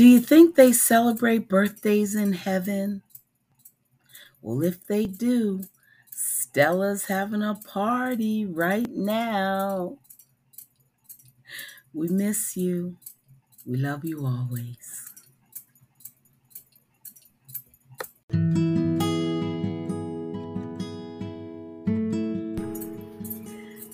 Do you think they celebrate birthdays in heaven? Well, if they do, Stella's having a party right now. We miss you. We love you always.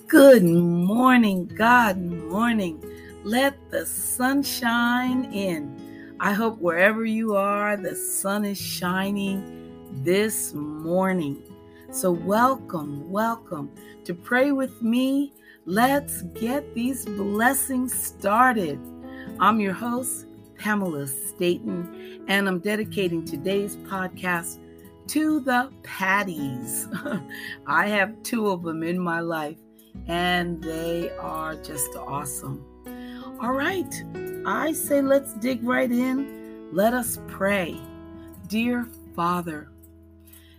Good morning, God morning. Let the sun shine in. I hope wherever you are, the sun is shining this morning. So, welcome, welcome to pray with me. Let's get these blessings started. I'm your host, Pamela Staten, and I'm dedicating today's podcast to the Patties. I have two of them in my life, and they are just awesome. All right, I say let's dig right in. Let us pray. Dear Father,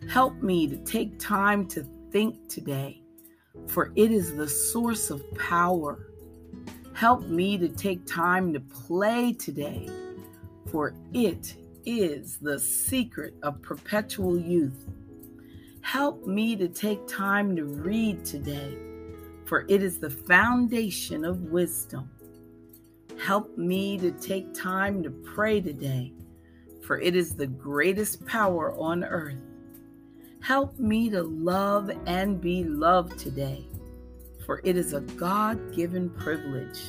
help me to take time to think today, for it is the source of power. Help me to take time to play today, for it is the secret of perpetual youth. Help me to take time to read today, for it is the foundation of wisdom. Help me to take time to pray today, for it is the greatest power on earth. Help me to love and be loved today, for it is a God given privilege.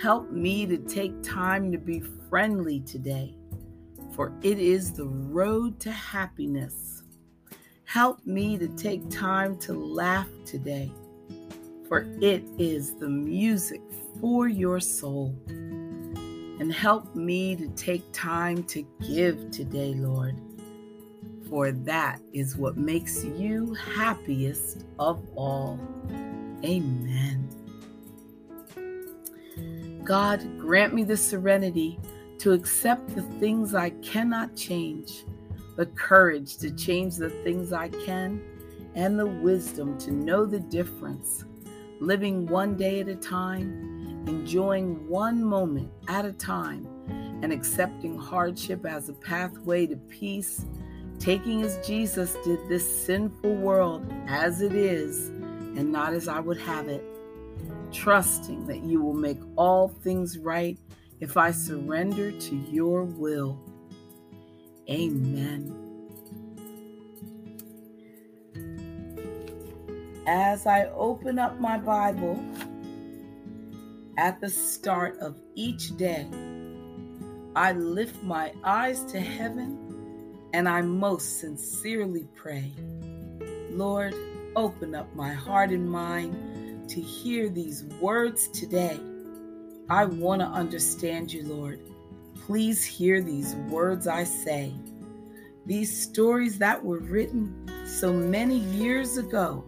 Help me to take time to be friendly today, for it is the road to happiness. Help me to take time to laugh today, for it is the music for your soul. And help me to take time to give today, Lord, for that is what makes you happiest of all. Amen. God, grant me the serenity to accept the things I cannot change, the courage to change the things I can, and the wisdom to know the difference, living one day at a time enjoying one moment at a time and accepting hardship as a pathway to peace, taking as Jesus did this sinful world as it is and not as I would have it, trusting that you will make all things right if I surrender to your will. Amen. As I open up my Bible, at the start of each day, I lift my eyes to heaven and I most sincerely pray. Lord, open up my heart and mind to hear these words today. I want to understand you, Lord. Please hear these words I say. These stories that were written so many years ago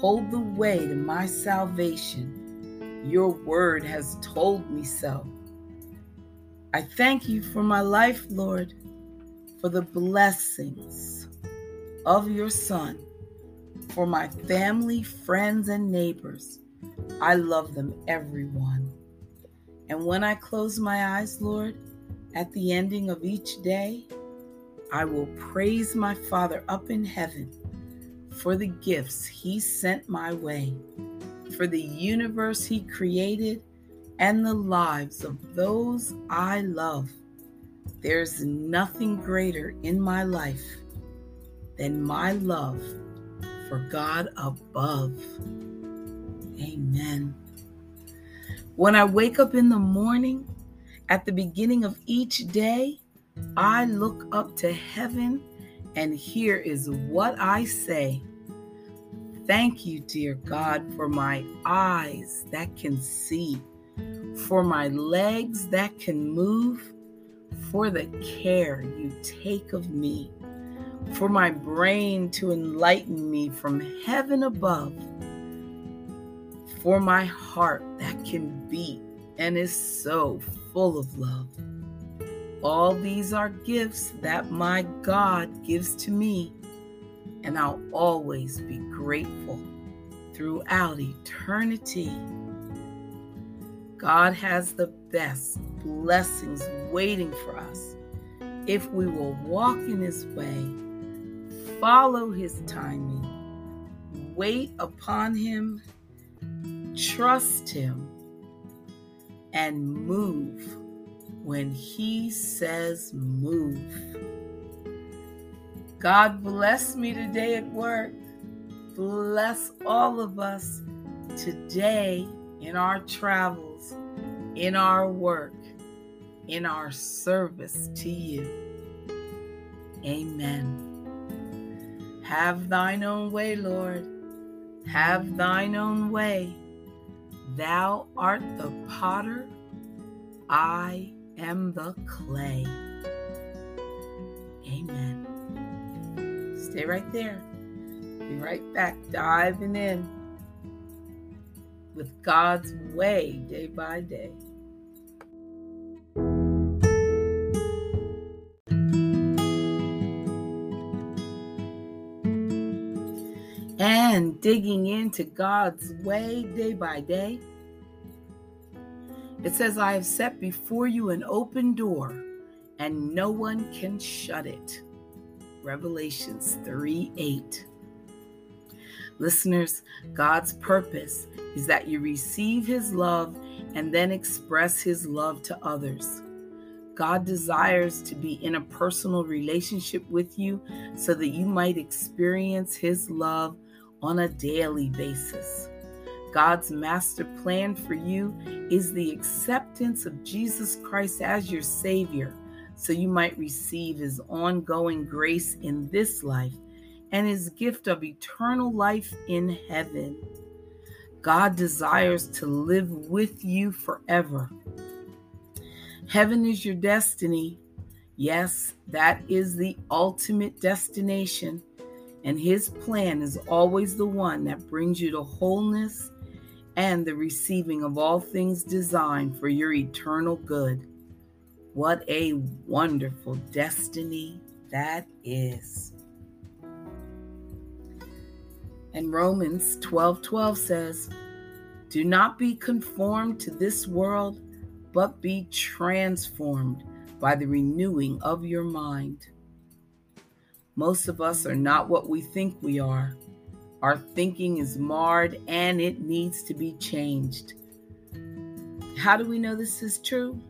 hold the way to my salvation your word has told me so. I thank you for my life, Lord, for the blessings of your Son, for my family, friends, and neighbors. I love them, everyone. And when I close my eyes, Lord, at the ending of each day, I will praise my Father up in heaven for the gifts he sent my way for the universe He created and the lives of those I love. There's nothing greater in my life than my love for God above. Amen. When I wake up in the morning, at the beginning of each day, I look up to heaven, and here is what I say Thank you, dear God, for my eyes that can see, for my legs that can move, for the care you take of me, for my brain to enlighten me from heaven above, for my heart that can beat and is so full of love. All these are gifts that my God gives to me and I'll always be grateful throughout eternity. God has the best blessings waiting for us if we will walk in His way, follow His timing, wait upon Him, trust Him, and move when He says move. God bless me today at work. Bless all of us today in our travels, in our work, in our service to you. Amen. Have thine own way, Lord. Have thine own way. Thou art the potter, I am the clay. Amen. Stay right there. Be right back, diving in with God's way day by day. And digging into God's way day by day. It says, I have set before you an open door, and no one can shut it. Revelations 3 8. Listeners, God's purpose is that you receive His love and then express His love to others. God desires to be in a personal relationship with you so that you might experience His love on a daily basis. God's master plan for you is the acceptance of Jesus Christ as your Savior so you might receive His ongoing grace in this life and his gift of eternal life in heaven. God desires to live with you forever. Heaven is your destiny. Yes, that is the ultimate destination. And his plan is always the one that brings you to wholeness and the receiving of all things designed for your eternal good. What a wonderful destiny that is. And Romans 12 12 says, Do not be conformed to this world, but be transformed by the renewing of your mind. Most of us are not what we think we are. Our thinking is marred and it needs to be changed. How do we know this is true?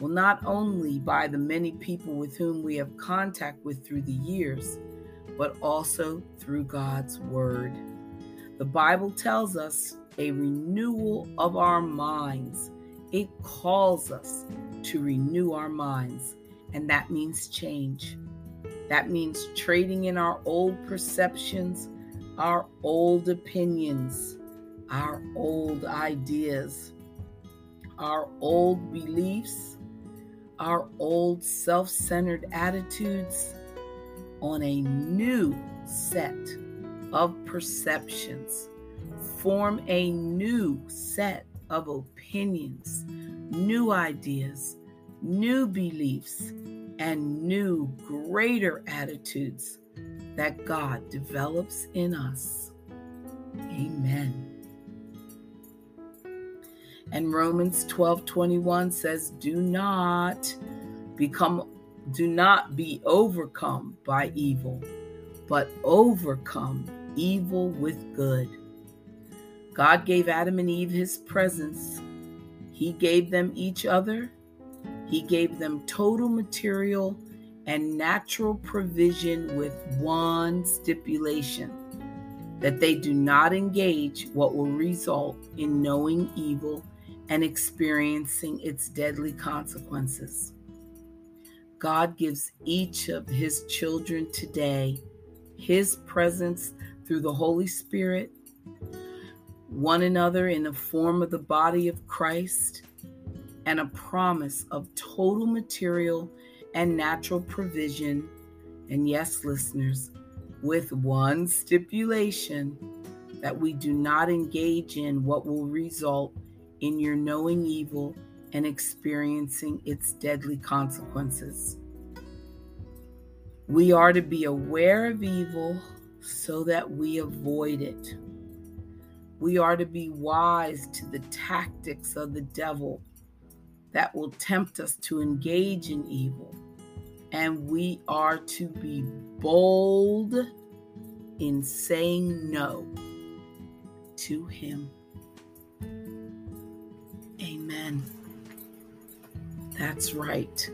Well, not only by the many people with whom we have contact with through the years, but also through God's Word. The Bible tells us a renewal of our minds. It calls us to renew our minds, and that means change. That means trading in our old perceptions, our old opinions, our old ideas, our old beliefs, our old self centered attitudes on a new set of perceptions, form a new set of opinions, new ideas, new beliefs, and new greater attitudes that God develops in us. Amen. And Romans 12 21 says, Do not become do not be overcome by evil, but overcome evil with good. God gave Adam and Eve his presence. He gave them each other. He gave them total material and natural provision with one stipulation that they do not engage what will result in knowing evil and experiencing its deadly consequences. God gives each of his children today his presence through the Holy Spirit, one another in the form of the body of Christ, and a promise of total material and natural provision. And yes, listeners, with one stipulation that we do not engage in what will result in your knowing evil and experiencing its deadly consequences. We are to be aware of evil so that we avoid it. We are to be wise to the tactics of the devil that will tempt us to engage in evil. And we are to be bold in saying no to Him. That's right.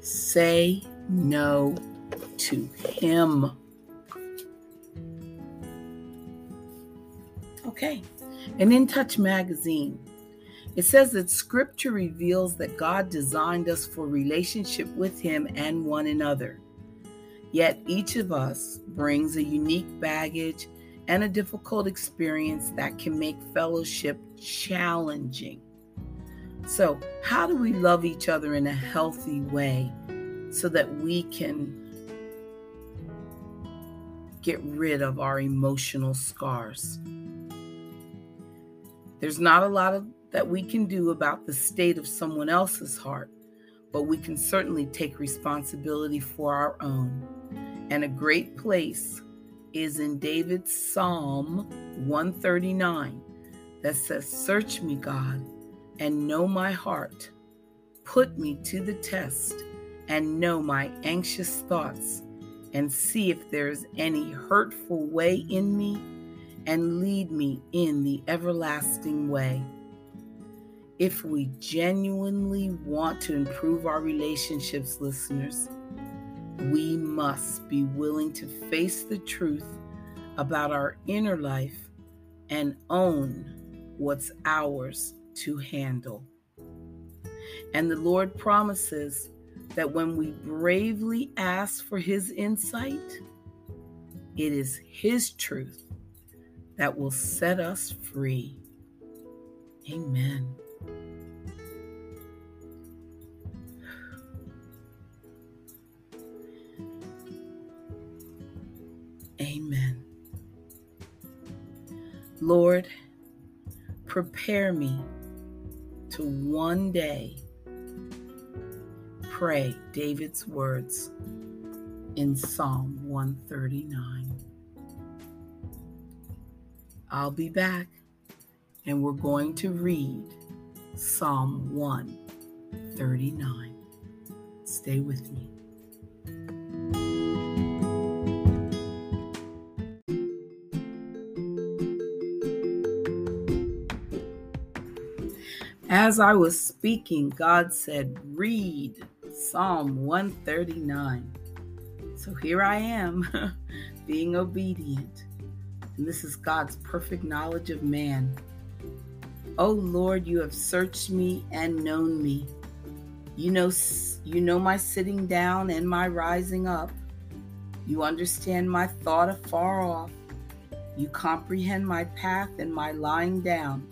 Say no to Him. Okay. And In Touch magazine, it says that scripture reveals that God designed us for relationship with Him and one another. Yet each of us brings a unique baggage and a difficult experience that can make fellowship challenging. So, how do we love each other in a healthy way so that we can get rid of our emotional scars? There's not a lot of that we can do about the state of someone else's heart, but we can certainly take responsibility for our own. And a great place is in David's Psalm 139 that says, Search me, God, and know my heart. Put me to the test and know my anxious thoughts, and see if there is any hurtful way in me, and lead me in the everlasting way. If we genuinely want to improve our relationships, listeners, we must be willing to face the truth about our inner life and own what's ours to handle. And the Lord promises that when we bravely ask for His insight, it is His truth that will set us free. Amen. Amen. Lord, prepare me to one day pray David's words in Psalm 139. I'll be back and we're going to read Psalm 139. Stay with me. As I was speaking, God said, Read Psalm 139. So here I am, being obedient. And this is God's perfect knowledge of man. O oh Lord, you have searched me and known me. You know, you know my sitting down and my rising up. You understand my thought afar off. You comprehend my path and my lying down.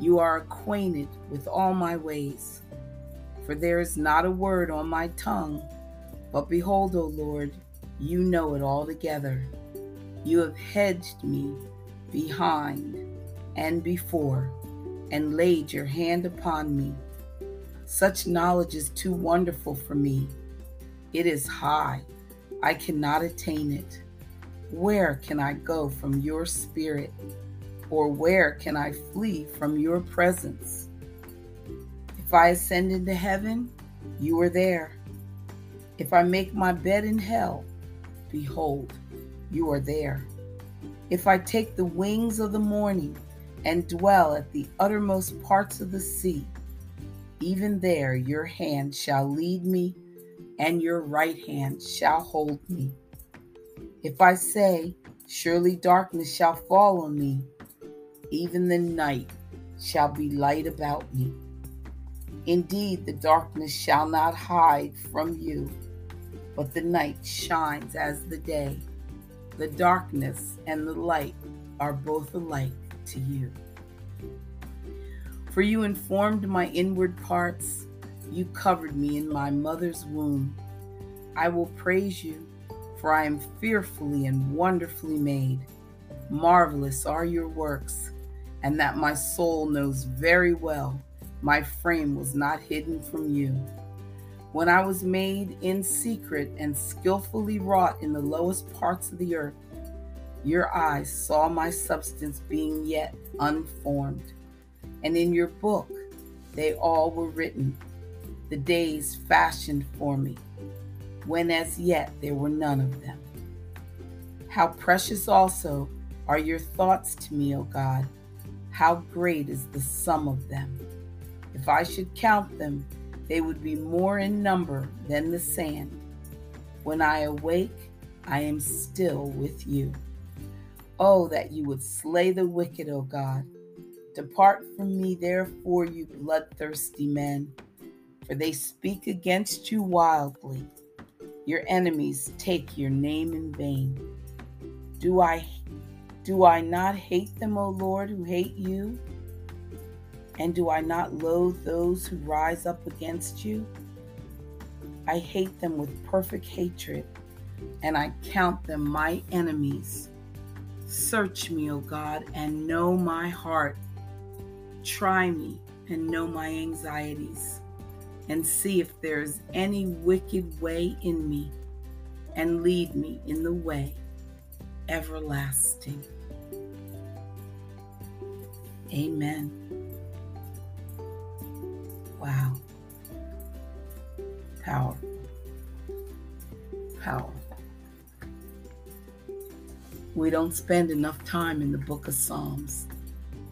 You are acquainted with all my ways. For there is not a word on my tongue, but behold, O Lord, you know it altogether. You have hedged me behind and before, and laid your hand upon me. Such knowledge is too wonderful for me. It is high, I cannot attain it. Where can I go from your spirit? Or where can I flee from your presence? If I ascend into heaven, you are there. If I make my bed in hell, behold, you are there. If I take the wings of the morning and dwell at the uttermost parts of the sea, even there your hand shall lead me, and your right hand shall hold me. If I say, Surely darkness shall fall on me, even the night shall be light about me. Indeed, the darkness shall not hide from you, but the night shines as the day. The darkness and the light are both alike to you. For you informed my inward parts, you covered me in my mother's womb. I will praise you, for I am fearfully and wonderfully made. Marvelous are your works and that my soul knows very well my frame was not hidden from you. When I was made in secret and skillfully wrought in the lowest parts of the earth, your eyes saw my substance being yet unformed. And in your book they all were written, the days fashioned for me, when as yet there were none of them. How precious also are your thoughts to me, O God! How great is the sum of them! If I should count them, they would be more in number than the sand. When I awake, I am still with you. Oh, that you would slay the wicked, O God. Depart from me, therefore, you bloodthirsty men, for they speak against you wildly. Your enemies take your name in vain. Do I do I not hate them, O Lord, who hate you? And do I not loathe those who rise up against you? I hate them with perfect hatred, and I count them my enemies. Search me, O God, and know my heart. Try me and know my anxieties, and see if there is any wicked way in me, and lead me in the way everlasting. Amen. Wow. Power. Power. We don't spend enough time in the book of Psalms.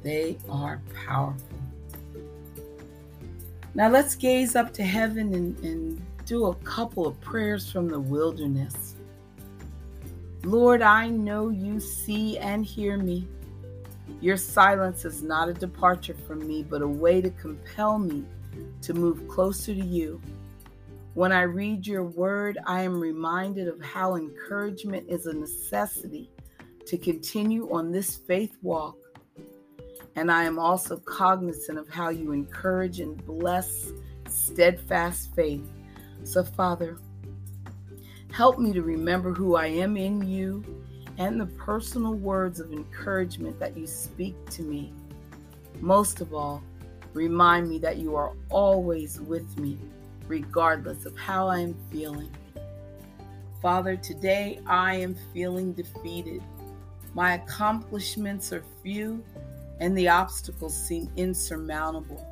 They are powerful. Now let's gaze up to heaven and, and do a couple of prayers from the wilderness. Lord, I know you see and hear me. Your silence is not a departure from me, but a way to compel me to move closer to you. When I read your word, I am reminded of how encouragement is a necessity to continue on this faith walk. And I am also cognizant of how you encourage and bless steadfast faith. So, Father, help me to remember who I am in you and the personal words of encouragement that you speak to me. Most of all, Remind me that you are always with me, regardless of how I am feeling. Father, today I am feeling defeated. My accomplishments are few, and the obstacles seem insurmountable.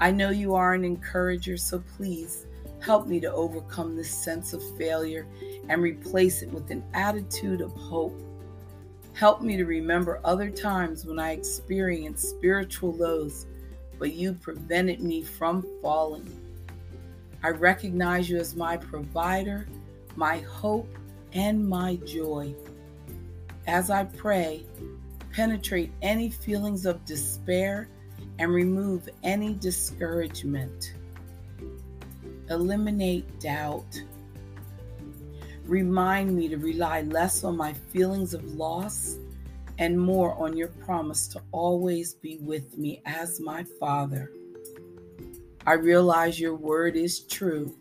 I know you are an encourager, so please help me to overcome this sense of failure and replace it with an attitude of hope. Help me to remember other times when I experienced spiritual lows but you prevented me from falling. I recognize you as my provider, my hope, and my joy. As I pray, penetrate any feelings of despair and remove any discouragement. Eliminate doubt. Remind me to rely less on my feelings of loss and more on your promise to always be with me as my Father. I realize your word is true,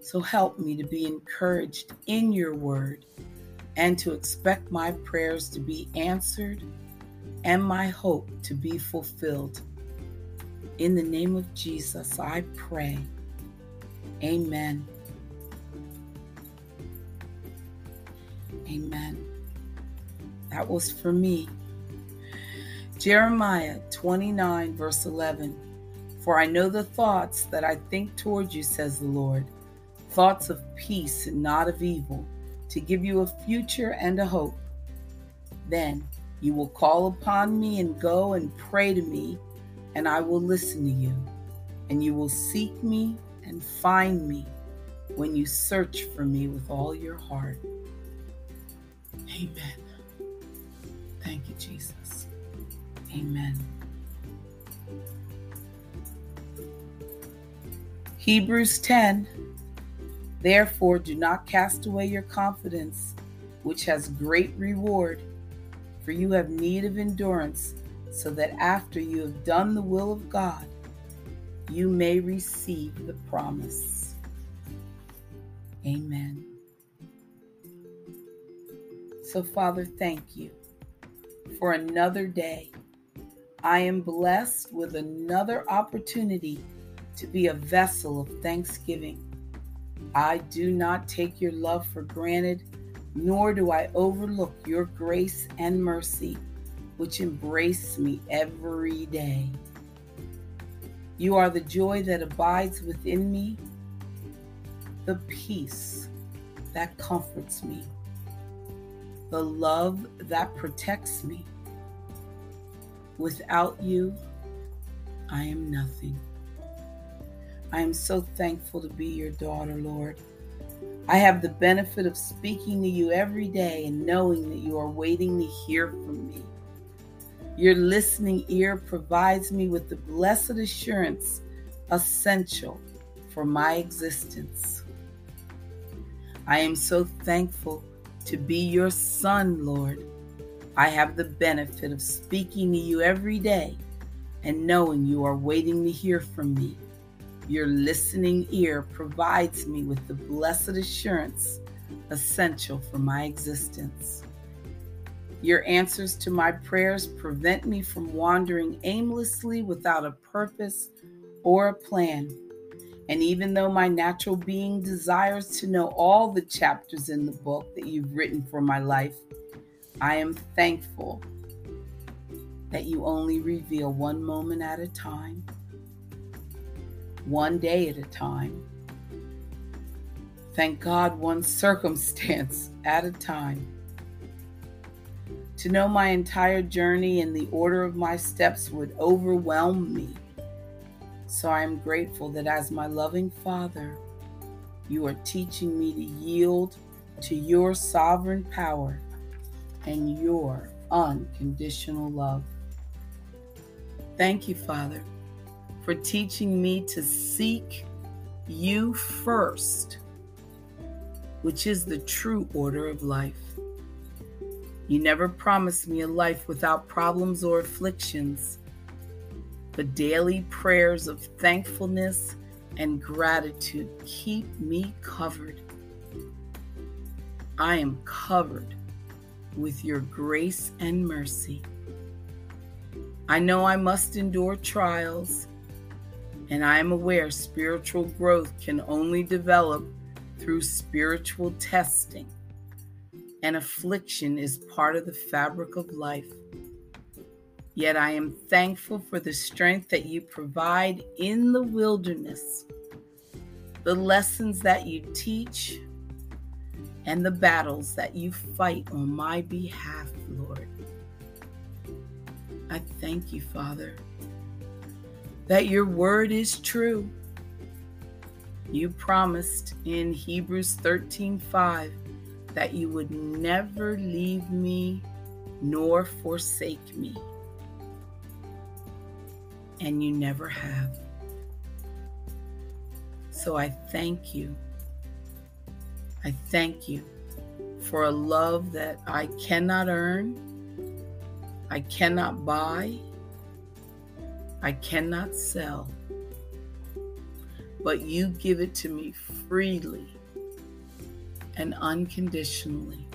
so help me to be encouraged in your word and to expect my prayers to be answered and my hope to be fulfilled. In the name of Jesus, I pray. Amen. Amen. That was for me. Jeremiah 29, verse 11. For I know the thoughts that I think toward you, says the Lord, thoughts of peace and not of evil, to give you a future and a hope. Then you will call upon me and go and pray to me, and I will listen to you. And you will seek me and find me when you search for me with all your heart. Amen. Thank you, Jesus. Amen. Hebrews 10 Therefore, do not cast away your confidence, which has great reward, for you have need of endurance, so that after you have done the will of God, you may receive the promise. Amen. So, Father, thank you for another day. I am blessed with another opportunity to be a vessel of thanksgiving. I do not take your love for granted, nor do I overlook your grace and mercy, which embrace me every day. You are the joy that abides within me, the peace that comforts me, the love that protects me. Without you, I am nothing. I am so thankful to be your daughter, Lord. I have the benefit of speaking to you every day and knowing that you are waiting to hear from me. Your listening ear provides me with the blessed assurance essential for my existence. I am so thankful to be your son, Lord. I have the benefit of speaking to you every day and knowing you are waiting to hear from me. Your listening ear provides me with the blessed assurance essential for my existence. Your answers to my prayers prevent me from wandering aimlessly without a purpose or a plan. And even though my natural being desires to know all the chapters in the book that you've written for my life, I am thankful that you only reveal one moment at a time, one day at a time. Thank God, one circumstance at a time. To know my entire journey and the order of my steps would overwhelm me. So I am grateful that as my loving Father, you are teaching me to yield to your sovereign power and your unconditional love. Thank you, Father, for teaching me to seek you first, which is the true order of life. You never promised me a life without problems or afflictions, but daily prayers of thankfulness and gratitude keep me covered. I am covered with your grace and mercy. I know I must endure trials, and I am aware spiritual growth can only develop through spiritual testing and affliction is part of the fabric of life. Yet I am thankful for the strength that you provide in the wilderness, the lessons that you teach, and the battles that you fight on my behalf, Lord. I thank you, Father, that your word is true. You promised in Hebrews 13:5 that you would never leave me nor forsake me. And you never have. So I thank you. I thank you for a love that I cannot earn, I cannot buy, I cannot sell, but you give it to me freely and unconditionally.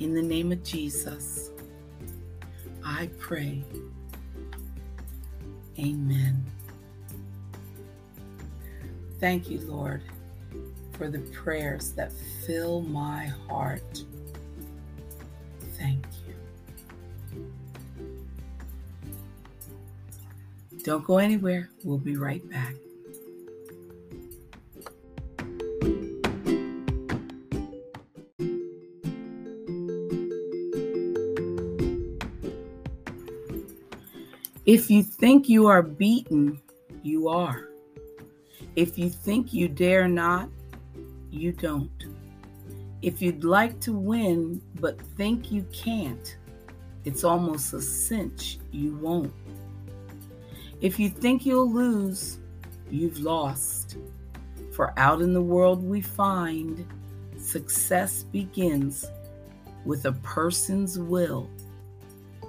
In the name of Jesus, I pray. Amen. Thank you, Lord, for the prayers that fill my heart. Thank you. Don't go anywhere. We'll be right back. If you think you are beaten, you are. If you think you dare not, you don't. If you'd like to win but think you can't, it's almost a cinch you won't. If you think you'll lose, you've lost. For out in the world we find success begins with a person's will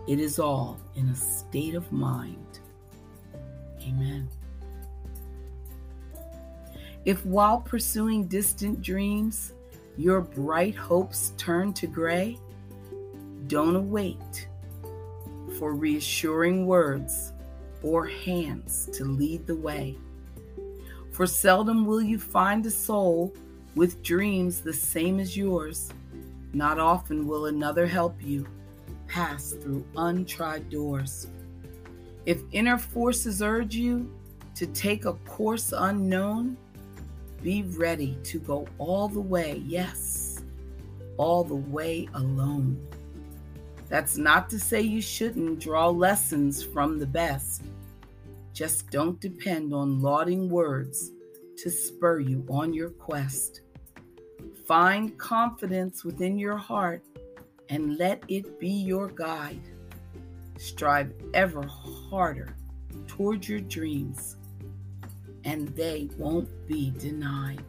it is all in a state of mind. Amen. If while pursuing distant dreams, your bright hopes turn to gray, don't await for reassuring words or hands to lead the way. For seldom will you find a soul with dreams the same as yours. Not often will another help you pass through untried doors. If inner forces urge you to take a course unknown, be ready to go all the way, yes, all the way alone. That's not to say you shouldn't draw lessons from the best. Just don't depend on lauding words to spur you on your quest. Find confidence within your heart and let it be your guide. Strive ever harder toward your dreams, and they won't be denied.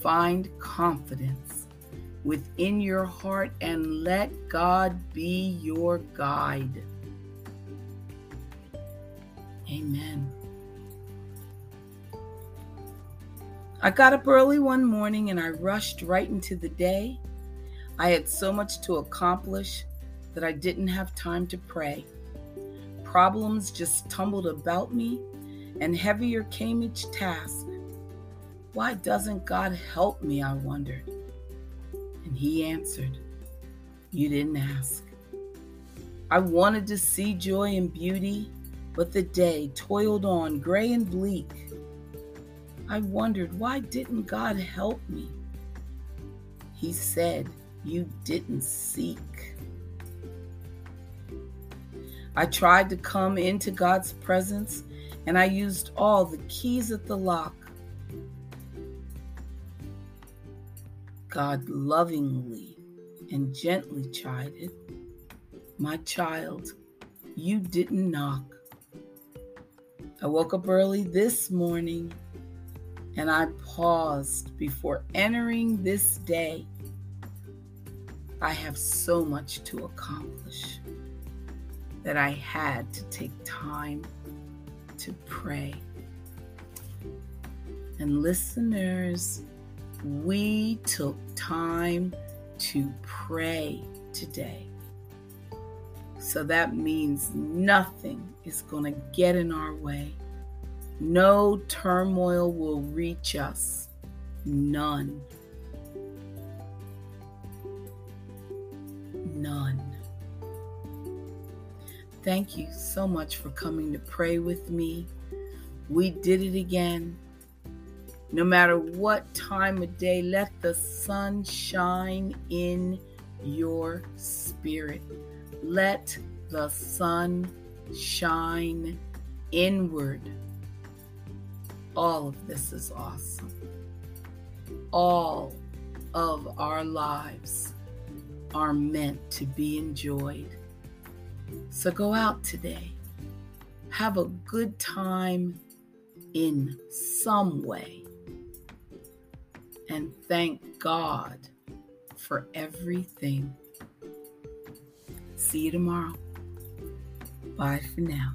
Find confidence within your heart and let God be your guide. Amen. I got up early one morning and I rushed right into the day. I had so much to accomplish that I didn't have time to pray. Problems just tumbled about me, and heavier came each task. Why doesn't God help me? I wondered. And He answered, You didn't ask. I wanted to see joy and beauty but the day toiled on, gray and bleak. I wondered, why didn't God help me? He said, You didn't seek. I tried to come into God's presence and I used all the keys at the lock. God lovingly and gently chided, My child, you didn't knock. I woke up early this morning and I paused before entering this day. I have so much to accomplish that I had to take time to pray. And listeners, we took time to pray today. So that means nothing is going to get in our way. No turmoil will reach us. None. None. Thank you so much for coming to pray with me. We did it again. No matter what time of day, let the sun shine in your spirit. Let the sun shine inward. All of this is awesome. All of our lives are meant to be enjoyed. So go out today. Have a good time in some way. And thank God for everything See you tomorrow. Bye for now.